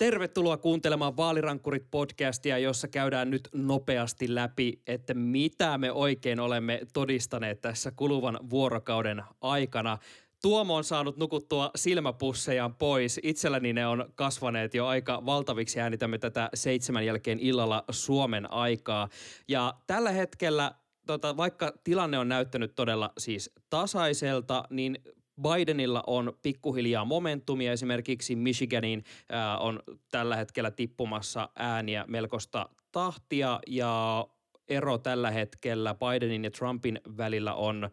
Tervetuloa kuuntelemaan Vaalirankkurit-podcastia, jossa käydään nyt nopeasti läpi, että mitä me oikein olemme todistaneet tässä kuluvan vuorokauden aikana. Tuomo on saanut nukuttua silmäpussejaan pois. Itselläni ne on kasvaneet jo aika valtaviksi. Äänitämme tätä seitsemän jälkeen illalla Suomen aikaa. Ja tällä hetkellä tota, vaikka tilanne on näyttänyt todella siis tasaiselta, niin Bidenilla on pikkuhiljaa momentumia. Esimerkiksi Michiganin ää, on tällä hetkellä tippumassa ääniä melkoista tahtia ja ero tällä hetkellä Bidenin ja Trumpin välillä on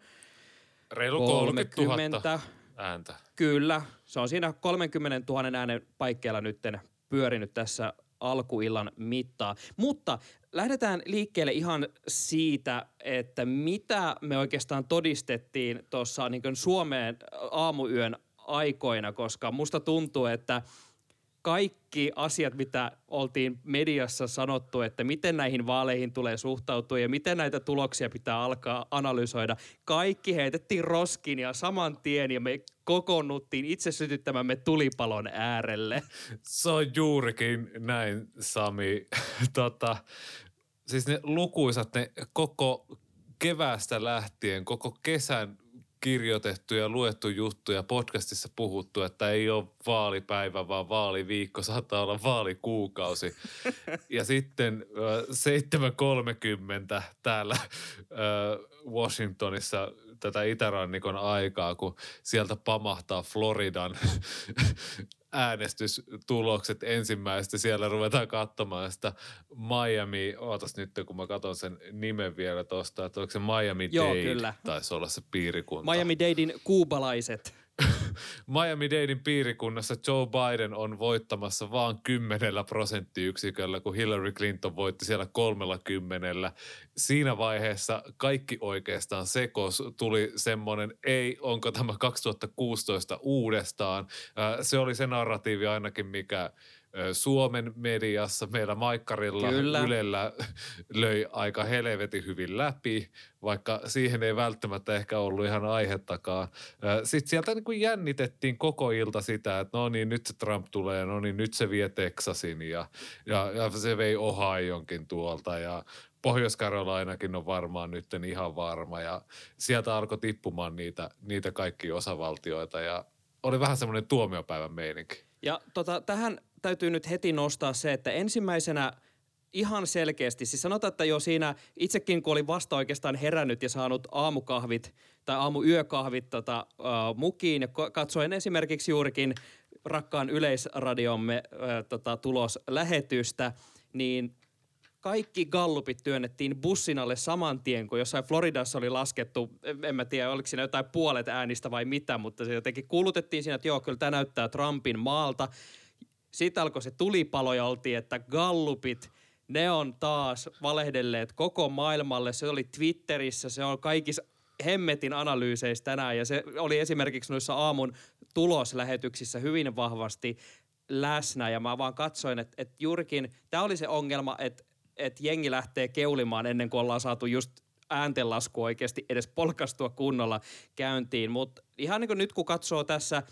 Reilu 30 30 ääntä. Kyllä, se on siinä 30 000 äänen paikkeilla nytten pyörinyt tässä alkuillan mittaa. Mutta lähdetään liikkeelle ihan siitä, että mitä me oikeastaan todistettiin tuossa niin Suomeen aamuyön aikoina, koska musta tuntuu, että kaikki asiat, mitä oltiin mediassa sanottu, että miten näihin vaaleihin tulee suhtautua ja miten näitä tuloksia pitää alkaa analysoida, kaikki heitettiin roskiin ja saman tien ja me kokoonnuttiin itse sytyttämämme tulipalon äärelle. Se on juurikin näin, Sami. tota, siis ne lukuisat, ne koko keväästä lähtien, koko kesän kirjoitettu ja luettu juttu ja podcastissa puhuttu, että ei ole vaalipäivä, vaan vaaliviikko, saattaa olla vaalikuukausi. Ja sitten 7.30 täällä Washingtonissa tätä itärannikon aikaa, kun sieltä pamahtaa Floridan äänestystulokset ensimmäistä. Siellä ruvetaan katsomaan sitä Miami, ootas nyt kun mä katson sen nimen vielä tuosta, että onko se Miami Joo, Dade, kyllä. taisi olla se piirikunta. Miami Dadein kuubalaiset. Miami Dadein piirikunnassa Joe Biden on voittamassa vaan kymmenellä prosenttiyksiköllä, kun Hillary Clinton voitti siellä kolmella kymmenellä. Siinä vaiheessa kaikki oikeastaan sekos. Tuli semmoinen, ei, onko tämä 2016 uudestaan. Se oli se narratiivi ainakin, mikä Suomen mediassa, meillä Maikkarilla, Kyllä. Ylellä löi aika helvetin hyvin läpi, vaikka siihen ei välttämättä ehkä ollut ihan aihettakaan. Sitten sieltä niin kuin jännitettiin koko ilta sitä, että no niin, nyt se Trump tulee, no niin, nyt se vie Texasin ja, ja, ja se vei Ohioonkin tuolta ja Pohjois-Karolainakin on varmaan nyt ihan varma ja sieltä alkoi tippumaan niitä, niitä kaikki osavaltioita ja oli vähän semmoinen tuomiopäivän meininki. Ja tota, tähän täytyy nyt heti nostaa se, että ensimmäisenä ihan selkeästi, siis sanotaan, että jo siinä itsekin kun olin vasta oikeastaan herännyt ja saanut aamukahvit tai aamuyökahvit tota, uh, mukiin ja katsoin esimerkiksi juurikin rakkaan yleisradiomme uh, tota, tuloslähetystä, niin kaikki gallupit työnnettiin bussin alle saman tien, kun jossain Floridassa oli laskettu, en mä tiedä oliko siinä jotain puolet äänistä vai mitä, mutta se jotenkin kuulutettiin siinä, että joo, kyllä tämä näyttää Trumpin maalta. Sitten alkoi se tulipalo ja oltiin, että gallupit, ne on taas valehdelleet koko maailmalle. Se oli Twitterissä, se on kaikissa hemmetin analyyseissä tänään ja se oli esimerkiksi noissa aamun tuloslähetyksissä hyvin vahvasti läsnä ja mä vaan katsoin, että, että juurikin tämä oli se ongelma, että, että jengi lähtee keulimaan ennen kuin ollaan saatu just ääntenlasku oikeasti edes polkastua kunnolla käyntiin. Mutta ihan niin kuin nyt kun katsoo tässä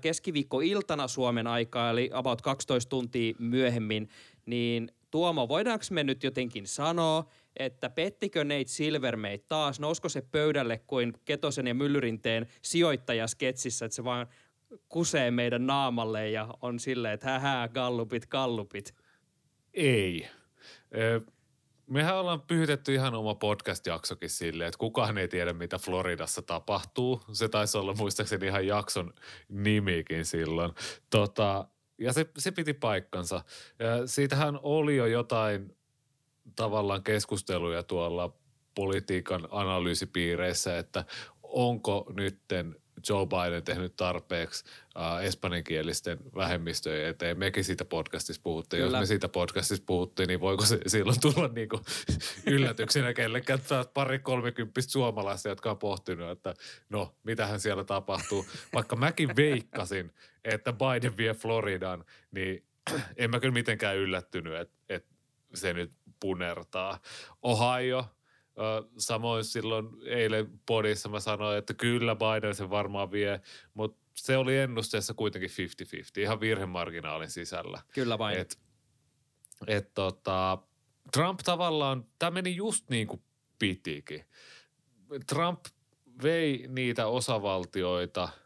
keskiviikkoiltana Suomen aikaa, eli about 12 tuntia myöhemmin, niin Tuomo, voidaanko me nyt jotenkin sanoa, että pettikö Nate Silvermate taas, nousko se pöydälle kuin Ketosen ja Myllyrinteen sijoittajasketsissä, että se vaan kusee meidän naamalle ja on silleen, että hähää, gallupit, gallupit? Ei. Mehän ollaan pyhitetty ihan oma podcast-jaksokin silleen, että kukaan ei tiedä, mitä Floridassa tapahtuu. Se taisi olla muistaakseni ihan jakson nimikin silloin. Tota, ja se, se piti paikkansa. Ja siitähän oli jo jotain tavallaan keskusteluja tuolla politiikan analyysipiireissä, että onko nytten Joe Biden tehnyt tarpeeksi äh, espanjankielisten vähemmistöjen eteen. Mekin siitä podcastissa puhuttiin. Kyllä. Jos me siitä podcastissa puhuttiin, niin voiko se silloin tulla niinku yllätyksenä kellekään pari kolmekymppistä suomalaista, jotka on pohtinut, että no, mitähän siellä tapahtuu. Vaikka mäkin veikkasin, että Biden vie Floridan, niin en mä kyllä mitenkään yllättynyt, että, että se nyt punertaa. Ohio – Samoin silloin eilen podissa mä sanoin, että kyllä Biden sen varmaan vie, mutta se oli ennusteessa kuitenkin 50-50, ihan virhemarginaalin sisällä. Kyllä vain. Et, et tota, Trump tavallaan, tämä meni just niin kuin pitikin. Trump vei niitä osavaltioita –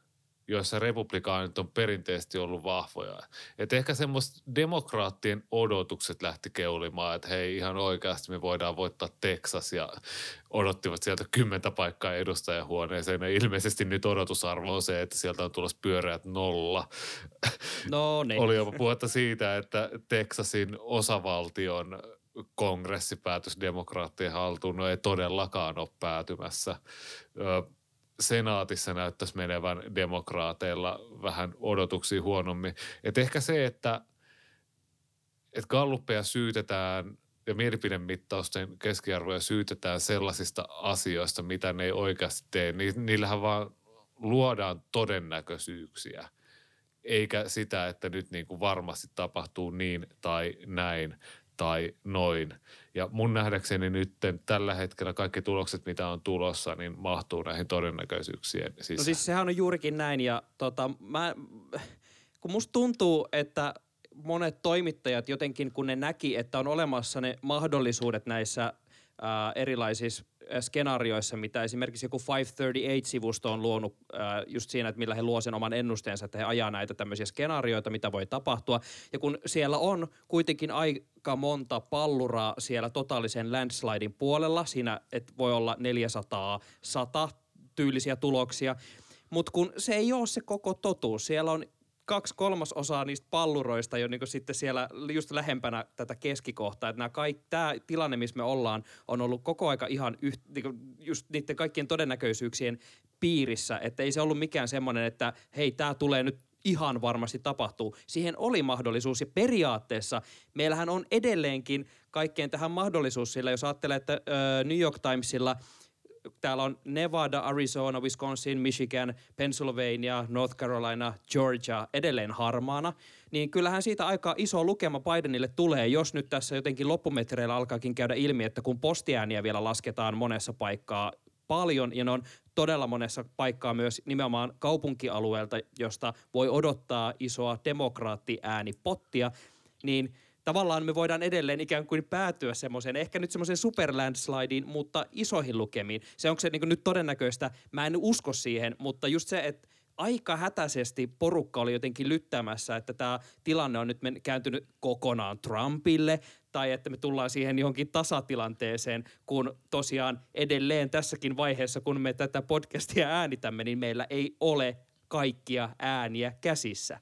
joissa republikaanit on perinteisesti ollut vahvoja. Et ehkä semmoista demokraattien odotukset lähti keulimaan, että hei ihan oikeasti me voidaan voittaa Texas ja odottivat sieltä kymmentä paikkaa edustajahuoneeseen ja ilmeisesti nyt odotusarvo on se, että sieltä on tulossa pyöreät nolla. No niin. Oli jopa puhetta siitä, että Texasin osavaltion kongressipäätös demokraattien haltuun no ei todellakaan ole päätymässä senaatissa näyttäisi menevän demokraateilla vähän odotuksia huonommin. Et ehkä se, että, että galluppeja syytetään ja mielipidemittausten keskiarvoja syytetään sellaisista asioista, mitä ne ei oikeasti tee, niin niillähän vaan luodaan todennäköisyyksiä eikä sitä, että nyt niin kuin varmasti tapahtuu niin tai näin tai noin. Ja mun nähdäkseni nyt tällä hetkellä kaikki tulokset, mitä on tulossa, niin mahtuu näihin todennäköisyyksien sisään. No siis sehän on juurikin näin ja tota, mä, kun musta tuntuu, että monet toimittajat jotenkin, kun ne näki, että on olemassa ne mahdollisuudet näissä ää, erilaisissa skenaarioissa, mitä esimerkiksi joku 538-sivusto on luonut äh, just siinä, että millä he luo sen oman ennusteensa, että he ajaa näitä tämmöisiä skenaarioita, mitä voi tapahtua. Ja kun siellä on kuitenkin aika monta palluraa siellä totaalisen landslidein puolella, siinä että voi olla 400, 100 tyylisiä tuloksia, mutta kun se ei ole se koko totuus, siellä on kaksi kolmasosaa niistä palluroista jo niin sitten siellä just lähempänä tätä keskikohtaa. Että nämä kaik, tämä tilanne, missä me ollaan, on ollut koko aika ihan yht, niin just niiden kaikkien todennäköisyyksien piirissä. Että ei se ollut mikään semmoinen, että hei, tämä tulee nyt ihan varmasti tapahtuu. Siihen oli mahdollisuus ja periaatteessa meillähän on edelleenkin kaikkeen tähän mahdollisuus, sillä jos ajattelee, että New York Timesilla – täällä on Nevada, Arizona, Wisconsin, Michigan, Pennsylvania, North Carolina, Georgia edelleen harmaana, niin kyllähän siitä aika iso lukema Bidenille tulee, jos nyt tässä jotenkin loppumetreillä alkaakin käydä ilmi, että kun postiääniä vielä lasketaan monessa paikkaa paljon ja ne on todella monessa paikkaa myös nimenomaan kaupunkialueelta, josta voi odottaa isoa demokraattiäänipottia, niin – tavallaan me voidaan edelleen ikään kuin päätyä semmoiseen, ehkä nyt semmoiseen superlandslideen, mutta isoihin lukemiin. Se onko se niin nyt todennäköistä, mä en usko siihen, mutta just se, että aika hätäisesti porukka oli jotenkin lyttämässä, että tämä tilanne on nyt men- kääntynyt kokonaan Trumpille tai että me tullaan siihen johonkin tasatilanteeseen, kun tosiaan edelleen tässäkin vaiheessa, kun me tätä podcastia äänitämme, niin meillä ei ole kaikkia ääniä käsissä.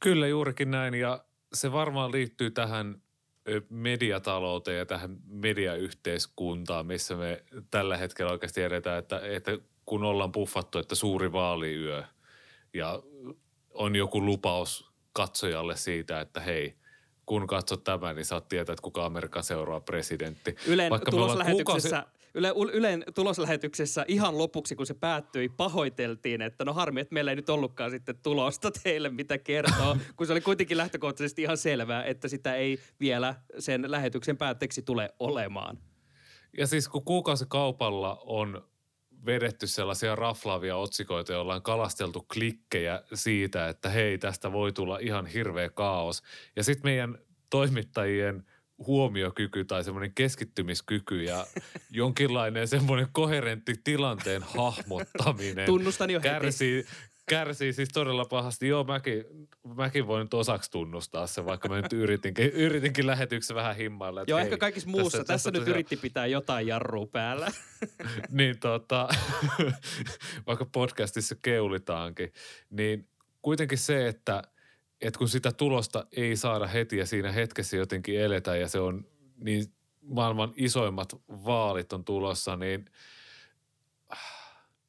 Kyllä juurikin näin ja se varmaan liittyy tähän mediatalouteen ja tähän mediayhteiskuntaan, missä me tällä hetkellä oikeasti edetään, että, että kun ollaan puffattu, että suuri vaaliyö ja on joku lupaus katsojalle siitä, että hei, kun katsot tämän, niin saat tietää, että kuka Amerikan seuraava presidentti. Ylen Vaikka tuloslähetyksessä kuukausi Yle, Ylen tuloslähetyksessä ihan lopuksi, kun se päättyi, pahoiteltiin, että no harmi, että meillä ei nyt ollutkaan sitten tulosta teille, mitä kertoo, kun se oli kuitenkin lähtökohtaisesti ihan selvää, että sitä ei vielä sen lähetyksen päätteeksi tule olemaan. Ja siis kun kuukausikaupalla on vedetty sellaisia raflaavia otsikoita, joilla on kalasteltu klikkejä siitä, että hei, tästä voi tulla ihan hirveä kaos. Ja sitten meidän toimittajien – huomiokyky tai semmoinen keskittymiskyky ja jonkinlainen semmoinen koherentti tilanteen hahmottaminen Tunnustan jo kärsii, heti. kärsii siis todella pahasti. Joo, mäkin, mäkin voin nyt osaksi tunnustaa se, vaikka mä nyt yritinkin, yritinkin lähetyksessä vähän himmailla. Joo, hei, ehkä kaikissa muussa. Tässä, tässä, tässä nyt tosiaan... yritti pitää jotain jarrua päällä. niin tota, vaikka podcastissa keulitaankin, niin kuitenkin se, että – että kun sitä tulosta ei saada heti ja siinä hetkessä jotenkin eletä ja se on niin maailman isoimmat vaalit on tulossa, niin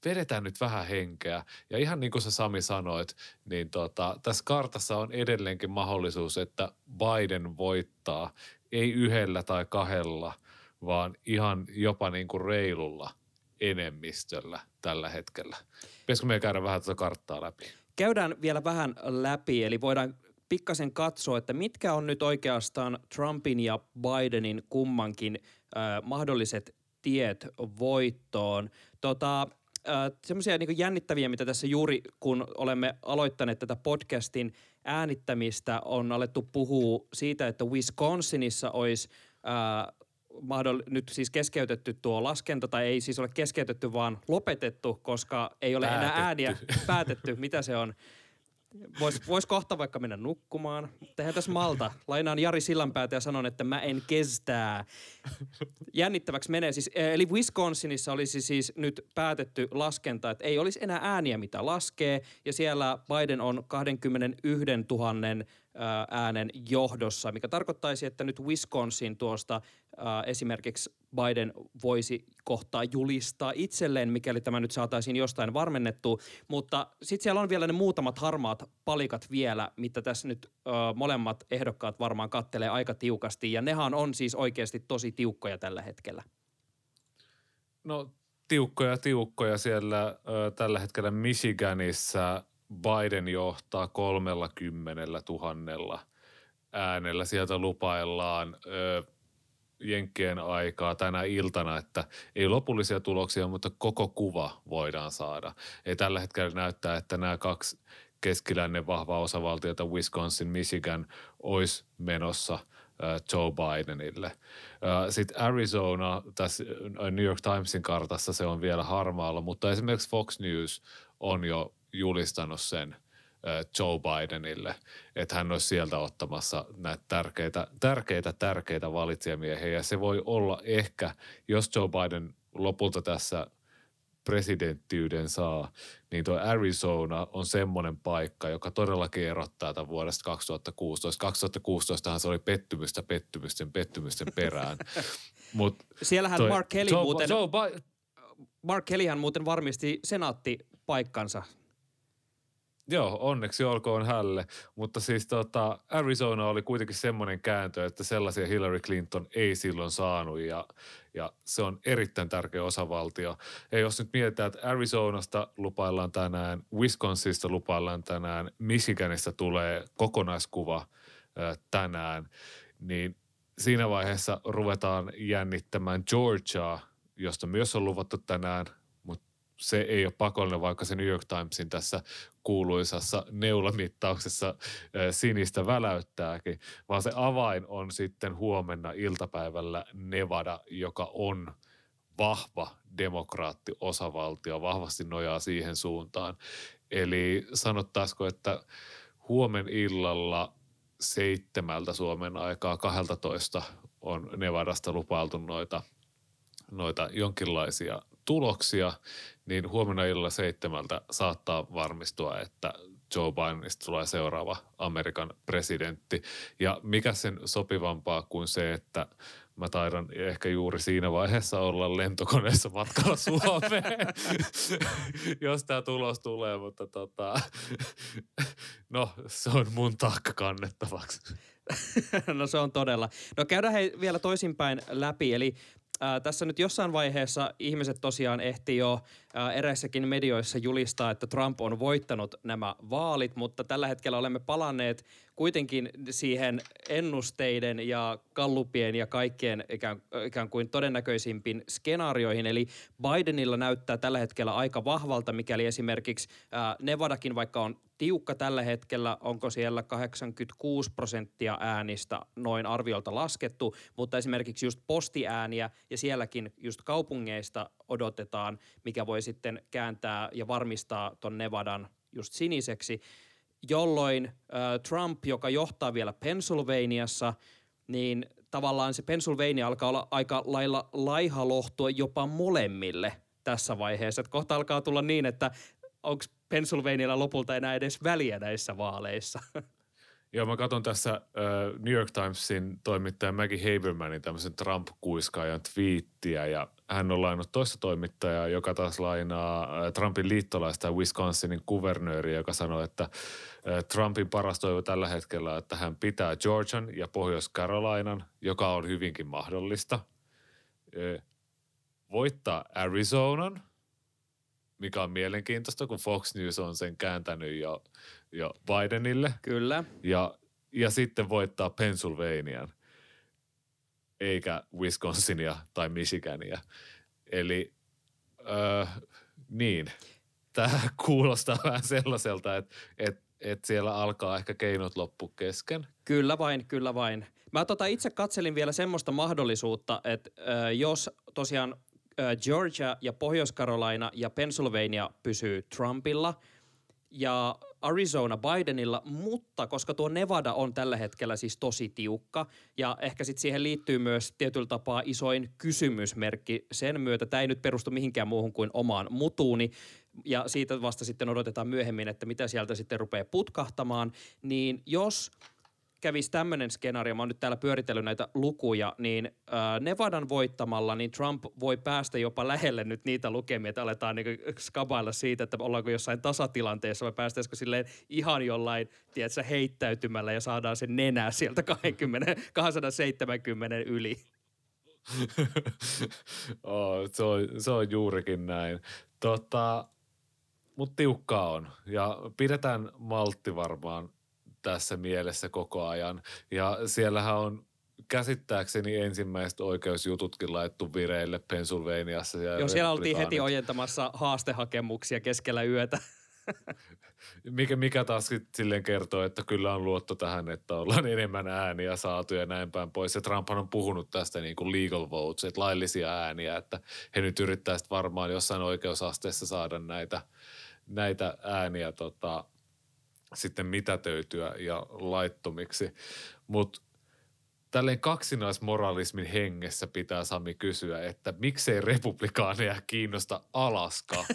vedetään nyt vähän henkeä. Ja ihan niin kuin sä Sami sanoit, niin tota, tässä kartassa on edelleenkin mahdollisuus, että Biden voittaa, ei yhdellä tai kahdella, vaan ihan jopa niin kuin reilulla enemmistöllä tällä hetkellä. Pitäisikö meidän käydä vähän tätä karttaa läpi? Käydään vielä vähän läpi, eli voidaan pikkasen katsoa, että mitkä on nyt oikeastaan Trumpin ja Bidenin kummankin äh, mahdolliset tiet voittoon. Tota, äh, semmoisia niin jännittäviä, mitä tässä juuri kun olemme aloittaneet tätä podcastin äänittämistä, on alettu puhua siitä, että Wisconsinissa olisi äh, mahdoll- nyt siis keskeytetty tuo laskenta, tai ei siis ole keskeytetty, vaan lopetettu, koska ei ole Päätetty. enää ääniä päätetty. Mitä se on? Voisi vois kohta vaikka mennä nukkumaan, mutta eihän tässä malta. Lainaan Jari Sillanpäätä ja sanon, että mä en kestää. Jännittäväksi menee siis, eh, eli Wisconsinissa olisi siis nyt päätetty laskenta, että ei olisi enää ääniä, mitä laskee, ja siellä Biden on 21 000 ää, äänen johdossa, mikä tarkoittaisi, että nyt Wisconsin tuosta ää, esimerkiksi Biden voisi kohtaa julistaa itselleen, mikäli tämä nyt saataisiin jostain varmennettua. Mutta sitten siellä on vielä ne muutamat harmaat palikat vielä, mitä tässä nyt ää, molemmat ehdokkaat varmaan kattelee aika tiukasti. Ja nehan on siis oikeasti tosi tiukkoja tällä hetkellä. No tiukkoja tiukkoja siellä ö, tällä hetkellä Michiganissa Biden johtaa 30 000 äänellä. Sieltä lupaillaan ö, Jenkkien aikaa tänä iltana, että ei lopullisia tuloksia, mutta koko kuva voidaan saada. Ei tällä hetkellä näyttää, että nämä kaksi keskilännen vahvaa osavaltiota, Wisconsin, Michigan, olisi menossa Joe Bidenille. Sitten Arizona, tässä New York Timesin kartassa se on vielä harmaalla, mutta esimerkiksi Fox News on jo julistanut sen Joe Bidenille, että hän olisi sieltä ottamassa näitä tärkeitä, tärkeitä, tärkeitä valitsijamiehiä. Ja se voi olla ehkä, jos Joe Biden lopulta tässä presidenttiyden saa, niin tuo Arizona on semmoinen paikka, joka todellakin erottaa tämän vuodesta 2016. 2016 se oli pettymystä pettymysten pettymysten perään. Mut Siellähän toi Mark Kelly Joe, muuten, Joe Bi- Mark Kellyhän muuten varmisti senaattipaikkansa. Joo, onneksi olkoon hälle. Mutta siis tota, Arizona oli kuitenkin semmoinen kääntö, että sellaisia Hillary Clinton ei silloin saanut ja, ja se on erittäin tärkeä osavaltio. Ja jos nyt mietitään, että Arizonasta lupaillaan tänään, Wisconsinista lupaillaan tänään, Michiganista tulee kokonaiskuva ö, tänään, niin siinä vaiheessa ruvetaan jännittämään Georgiaa, josta myös on luvattu tänään, se ei ole pakollinen, vaikka se New York Timesin tässä kuuluisassa neulamittauksessa sinistä väläyttääkin, vaan se avain on sitten huomenna iltapäivällä Nevada, joka on vahva demokraattiosavaltio, vahvasti nojaa siihen suuntaan. Eli sanottaisiko, että huomen illalla seitsemältä Suomen aikaa 12 on Nevadasta lupailtu noita, noita jonkinlaisia tuloksia, niin huomenna illalla seitsemältä saattaa varmistua, että Joe Bidenista tulee seuraava Amerikan presidentti. Ja mikä sen sopivampaa kuin se, että mä taidan ehkä juuri siinä vaiheessa olla lentokoneessa matkalla Suomeen, jos tämä tulos tulee, mutta tota, no se on mun taakka kannettavaksi. no se on todella. No käydään hei vielä toisinpäin läpi, eli Ää, tässä nyt jossain vaiheessa ihmiset tosiaan ehti jo eräissäkin medioissa julistaa, että Trump on voittanut nämä vaalit, mutta tällä hetkellä olemme palanneet kuitenkin siihen ennusteiden ja kallupien ja kaikkien ikään, ikään kuin todennäköisimpiin skenaarioihin. Eli Bidenilla näyttää tällä hetkellä aika vahvalta, mikäli esimerkiksi Nevadakin, vaikka on tiukka tällä hetkellä, onko siellä 86 prosenttia äänistä noin arviolta laskettu, mutta esimerkiksi just postiääniä ja sielläkin just kaupungeista odotetaan, mikä voi sitten kääntää ja varmistaa ton Nevadan just siniseksi, jolloin äh, Trump, joka johtaa vielä Pennsylvaniassa, niin tavallaan se Pennsylvania alkaa olla aika lailla laihalohtua jopa molemmille tässä vaiheessa. Että kohta alkaa tulla niin, että onko Pennsylvanialla lopulta enää edes väliä näissä vaaleissa. Joo, mä katson tässä äh, New York Timesin toimittaja Maggie Habermanin tämmöisen Trump-kuiskaajan twiittiä ja hän on lainannut toista toimittajaa, joka taas lainaa äh, Trumpin liittolaista Wisconsinin kuvernööriä, joka sanoi, että äh, Trumpin paras toivo tällä hetkellä, että hän pitää Georgian ja Pohjois-Carolinan, joka on hyvinkin mahdollista, äh, voittaa Arizonan, mikä on mielenkiintoista, kun Fox News on sen kääntänyt jo, jo Bidenille – Kyllä. ja, ja sitten voittaa Pennsylvanian, eikä Wisconsinia tai Michigania. Eli ö, Niin. Tämä kuulostaa vähän sellaiselta, että, että, että siellä alkaa ehkä keinot loppu kesken. Kyllä vain, kyllä vain. Mä tota itse katselin vielä semmoista mahdollisuutta, että äh, jos tosiaan äh, Georgia ja Pohjois-Carolina ja Pennsylvania pysyy Trumpilla ja Arizona Bidenilla, mutta koska tuo Nevada on tällä hetkellä siis tosi tiukka ja ehkä sitten siihen liittyy myös tietyllä tapaa isoin kysymysmerkki sen myötä. Tämä ei nyt perustu mihinkään muuhun kuin omaan mutuuni ja siitä vasta sitten odotetaan myöhemmin, että mitä sieltä sitten rupeaa putkahtamaan, niin jos – kävisi tämmöinen skenaario, mä oon nyt täällä pyöritellyt näitä lukuja, niin äh, Nevadan voittamalla, niin Trump voi päästä jopa lähelle nyt niitä lukemia, että aletaan niin skabailla siitä, että ollaanko jossain tasatilanteessa vai päästäisikö silleen ihan jollain, tiedätkö, heittäytymällä ja saadaan se nenä sieltä 20, 270 yli. oh, se, on, se on juurikin näin. Tota, mutta tiukkaa on ja pidetään maltti varmaan tässä mielessä koko ajan. Ja siellähän on käsittääkseni ensimmäiset oikeusjututkin laittu vireille Pennsylvaniassa. Ja Joo, siellä oltiin heti ojentamassa haastehakemuksia keskellä yötä. Mikä, mikä taas silleen kertoo, että kyllä on luotto tähän, että ollaan enemmän ääniä saatu ja näin päin pois. Ja Trump on puhunut tästä niin kuin legal votes, että laillisia ääniä, että he nyt yrittää varmaan jossain oikeusasteessa saada näitä, näitä ääniä tota, sitten mitätöityä ja laittomiksi. Mutta tälleen kaksinaismoralismin hengessä pitää Sami kysyä, että miksei republikaaneja kiinnosta Alaska?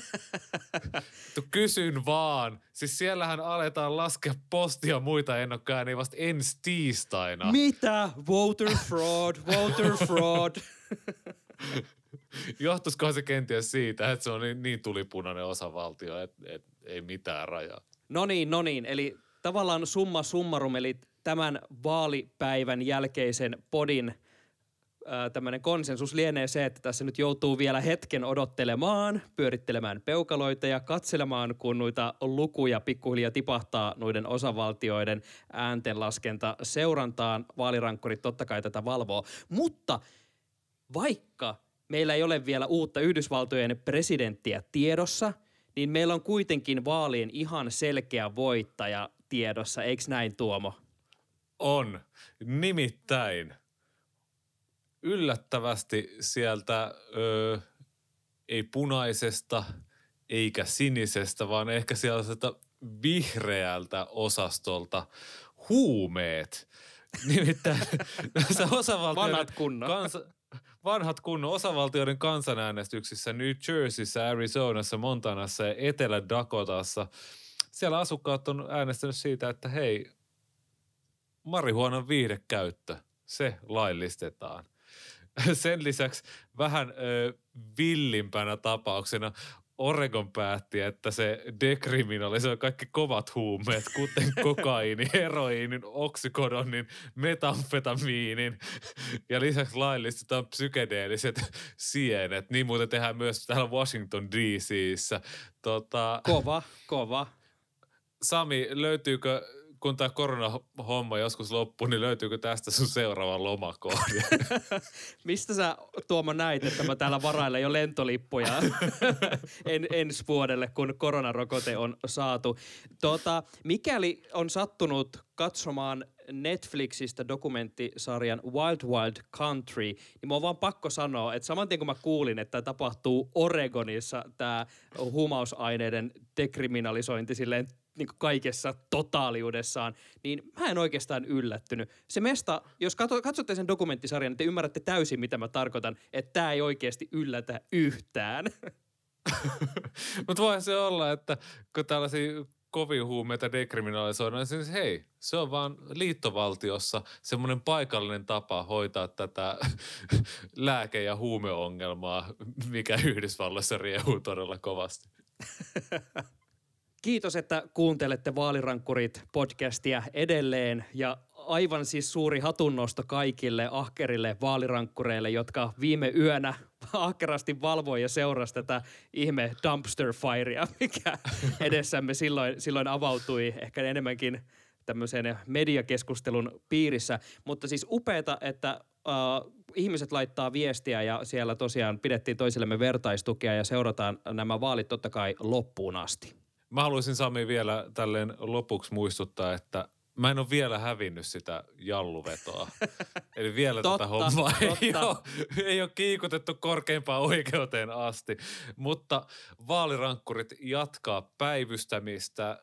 Kysyn vaan. Siis siellähän aletaan laskea postia muita ennokkaan vasta ensi tiistaina. Mitä? Voter fraud, voter fraud. Johtuisikohan se kenties siitä, että se on niin, niin tulipunainen osavaltio, että, että ei mitään rajaa. No niin, no niin. Eli tavallaan summa summarum, eli tämän vaalipäivän jälkeisen podin tämmöinen konsensus lienee se, että tässä nyt joutuu vielä hetken odottelemaan, pyörittelemään peukaloita ja katselemaan, kun noita lukuja pikkuhiljaa tipahtaa noiden osavaltioiden ääntenlaskenta seurantaan. Vaalirankkurit totta kai tätä valvoo. Mutta vaikka meillä ei ole vielä uutta Yhdysvaltojen presidenttiä tiedossa – niin meillä on kuitenkin vaalien ihan selkeä voittaja tiedossa, eikö näin Tuomo? On. Nimittäin yllättävästi sieltä ö, ei punaisesta eikä sinisestä, vaan ehkä sieltä vihreältä osastolta huumeet. Nimittäin osavaltioiden kansa, vanhat kunnon osavaltioiden kansanäänestyksissä New Jerseyssä, Arizonassa, Montanassa ja Etelä-Dakotassa. Siellä asukkaat on äänestänyt siitä, että hei, marihuonan viihdekäyttö, se laillistetaan. Sen lisäksi vähän ö, villimpänä tapauksena Oregon päätti, että se dekriminalisoi kaikki kovat huumeet, kuten kokaini, heroiinin, oksikodonin, metamfetamiinin ja lisäksi laillistetaan psykedeelliset sienet. Niin muuten tehdään myös täällä Washington DCissä. Tota, kova, kova. Sami, löytyykö kun tämä koronahomma joskus loppuu, niin löytyykö tästä sun seuraava lomakohde? Mistä sä Tuomo näit, että mä täällä varailen jo lentolippuja en, ensi vuodelle, kun koronarokote on saatu. Tota, mikäli on sattunut katsomaan Netflixistä dokumenttisarjan Wild Wild Country, niin mä oon vaan pakko sanoa, että saman tien kun mä kuulin, että tapahtuu Oregonissa tämä huumausaineiden dekriminalisointi silleen niin kaikessa totaaliudessaan, niin mä en oikeastaan yllättynyt. Se mesta, jos katsotte sen dokumenttisarjan, niin te ymmärrätte täysin, mitä mä tarkoitan, että tämä ei oikeasti yllätä yhtään. Mutta voi se olla, että kun tällaisia kovin huumeita dekriminalisoidaan, niin siis hei, se on vaan liittovaltiossa semmoinen paikallinen tapa hoitaa tätä lääke- ja huumeongelmaa, mikä Yhdysvalloissa riehuu todella kovasti. Kiitos, että kuuntelette Vaalirankkurit podcastia edelleen ja aivan siis suuri hatunnosto kaikille ahkerille vaalirankkureille, jotka viime yönä ahkerasti valvoi ja seurasi tätä ihme dumpster firea, mikä edessämme silloin, silloin avautui ehkä enemmänkin tämmöisen mediakeskustelun piirissä. Mutta siis upeeta, että uh, ihmiset laittaa viestiä ja siellä tosiaan pidettiin toisillemme vertaistukea ja seurataan nämä vaalit totta kai loppuun asti. Mä haluaisin Sami vielä tälleen lopuksi muistuttaa, että mä en ole vielä hävinnyt sitä jalluvetoa. Eli vielä Totta, tätä hommaa ei ole, ei ole kiikutettu korkeimpaan oikeuteen asti. Mutta vaalirankkurit jatkaa päivystämistä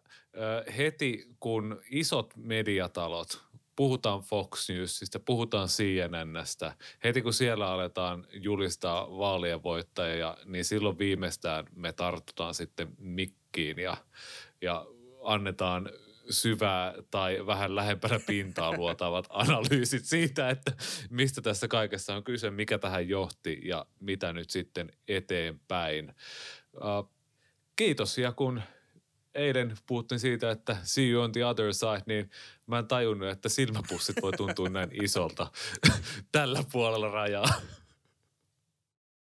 heti, kun isot mediatalot, puhutaan Fox Newsista, puhutaan CNNstä, heti kun siellä aletaan julistaa vaalien voittajia, niin silloin viimeistään me tartutaan sitten mikkiin ja, ja annetaan syvää tai vähän lähempänä pintaa luotavat analyysit siitä, että mistä tässä kaikessa on kyse, mikä tähän johti ja mitä nyt sitten eteenpäin. Uh, kiitos ja kun eilen puhuttiin siitä, että see you on the other side, niin mä en tajunnut, että silmäpussit voi tuntua näin isolta tällä puolella rajaa.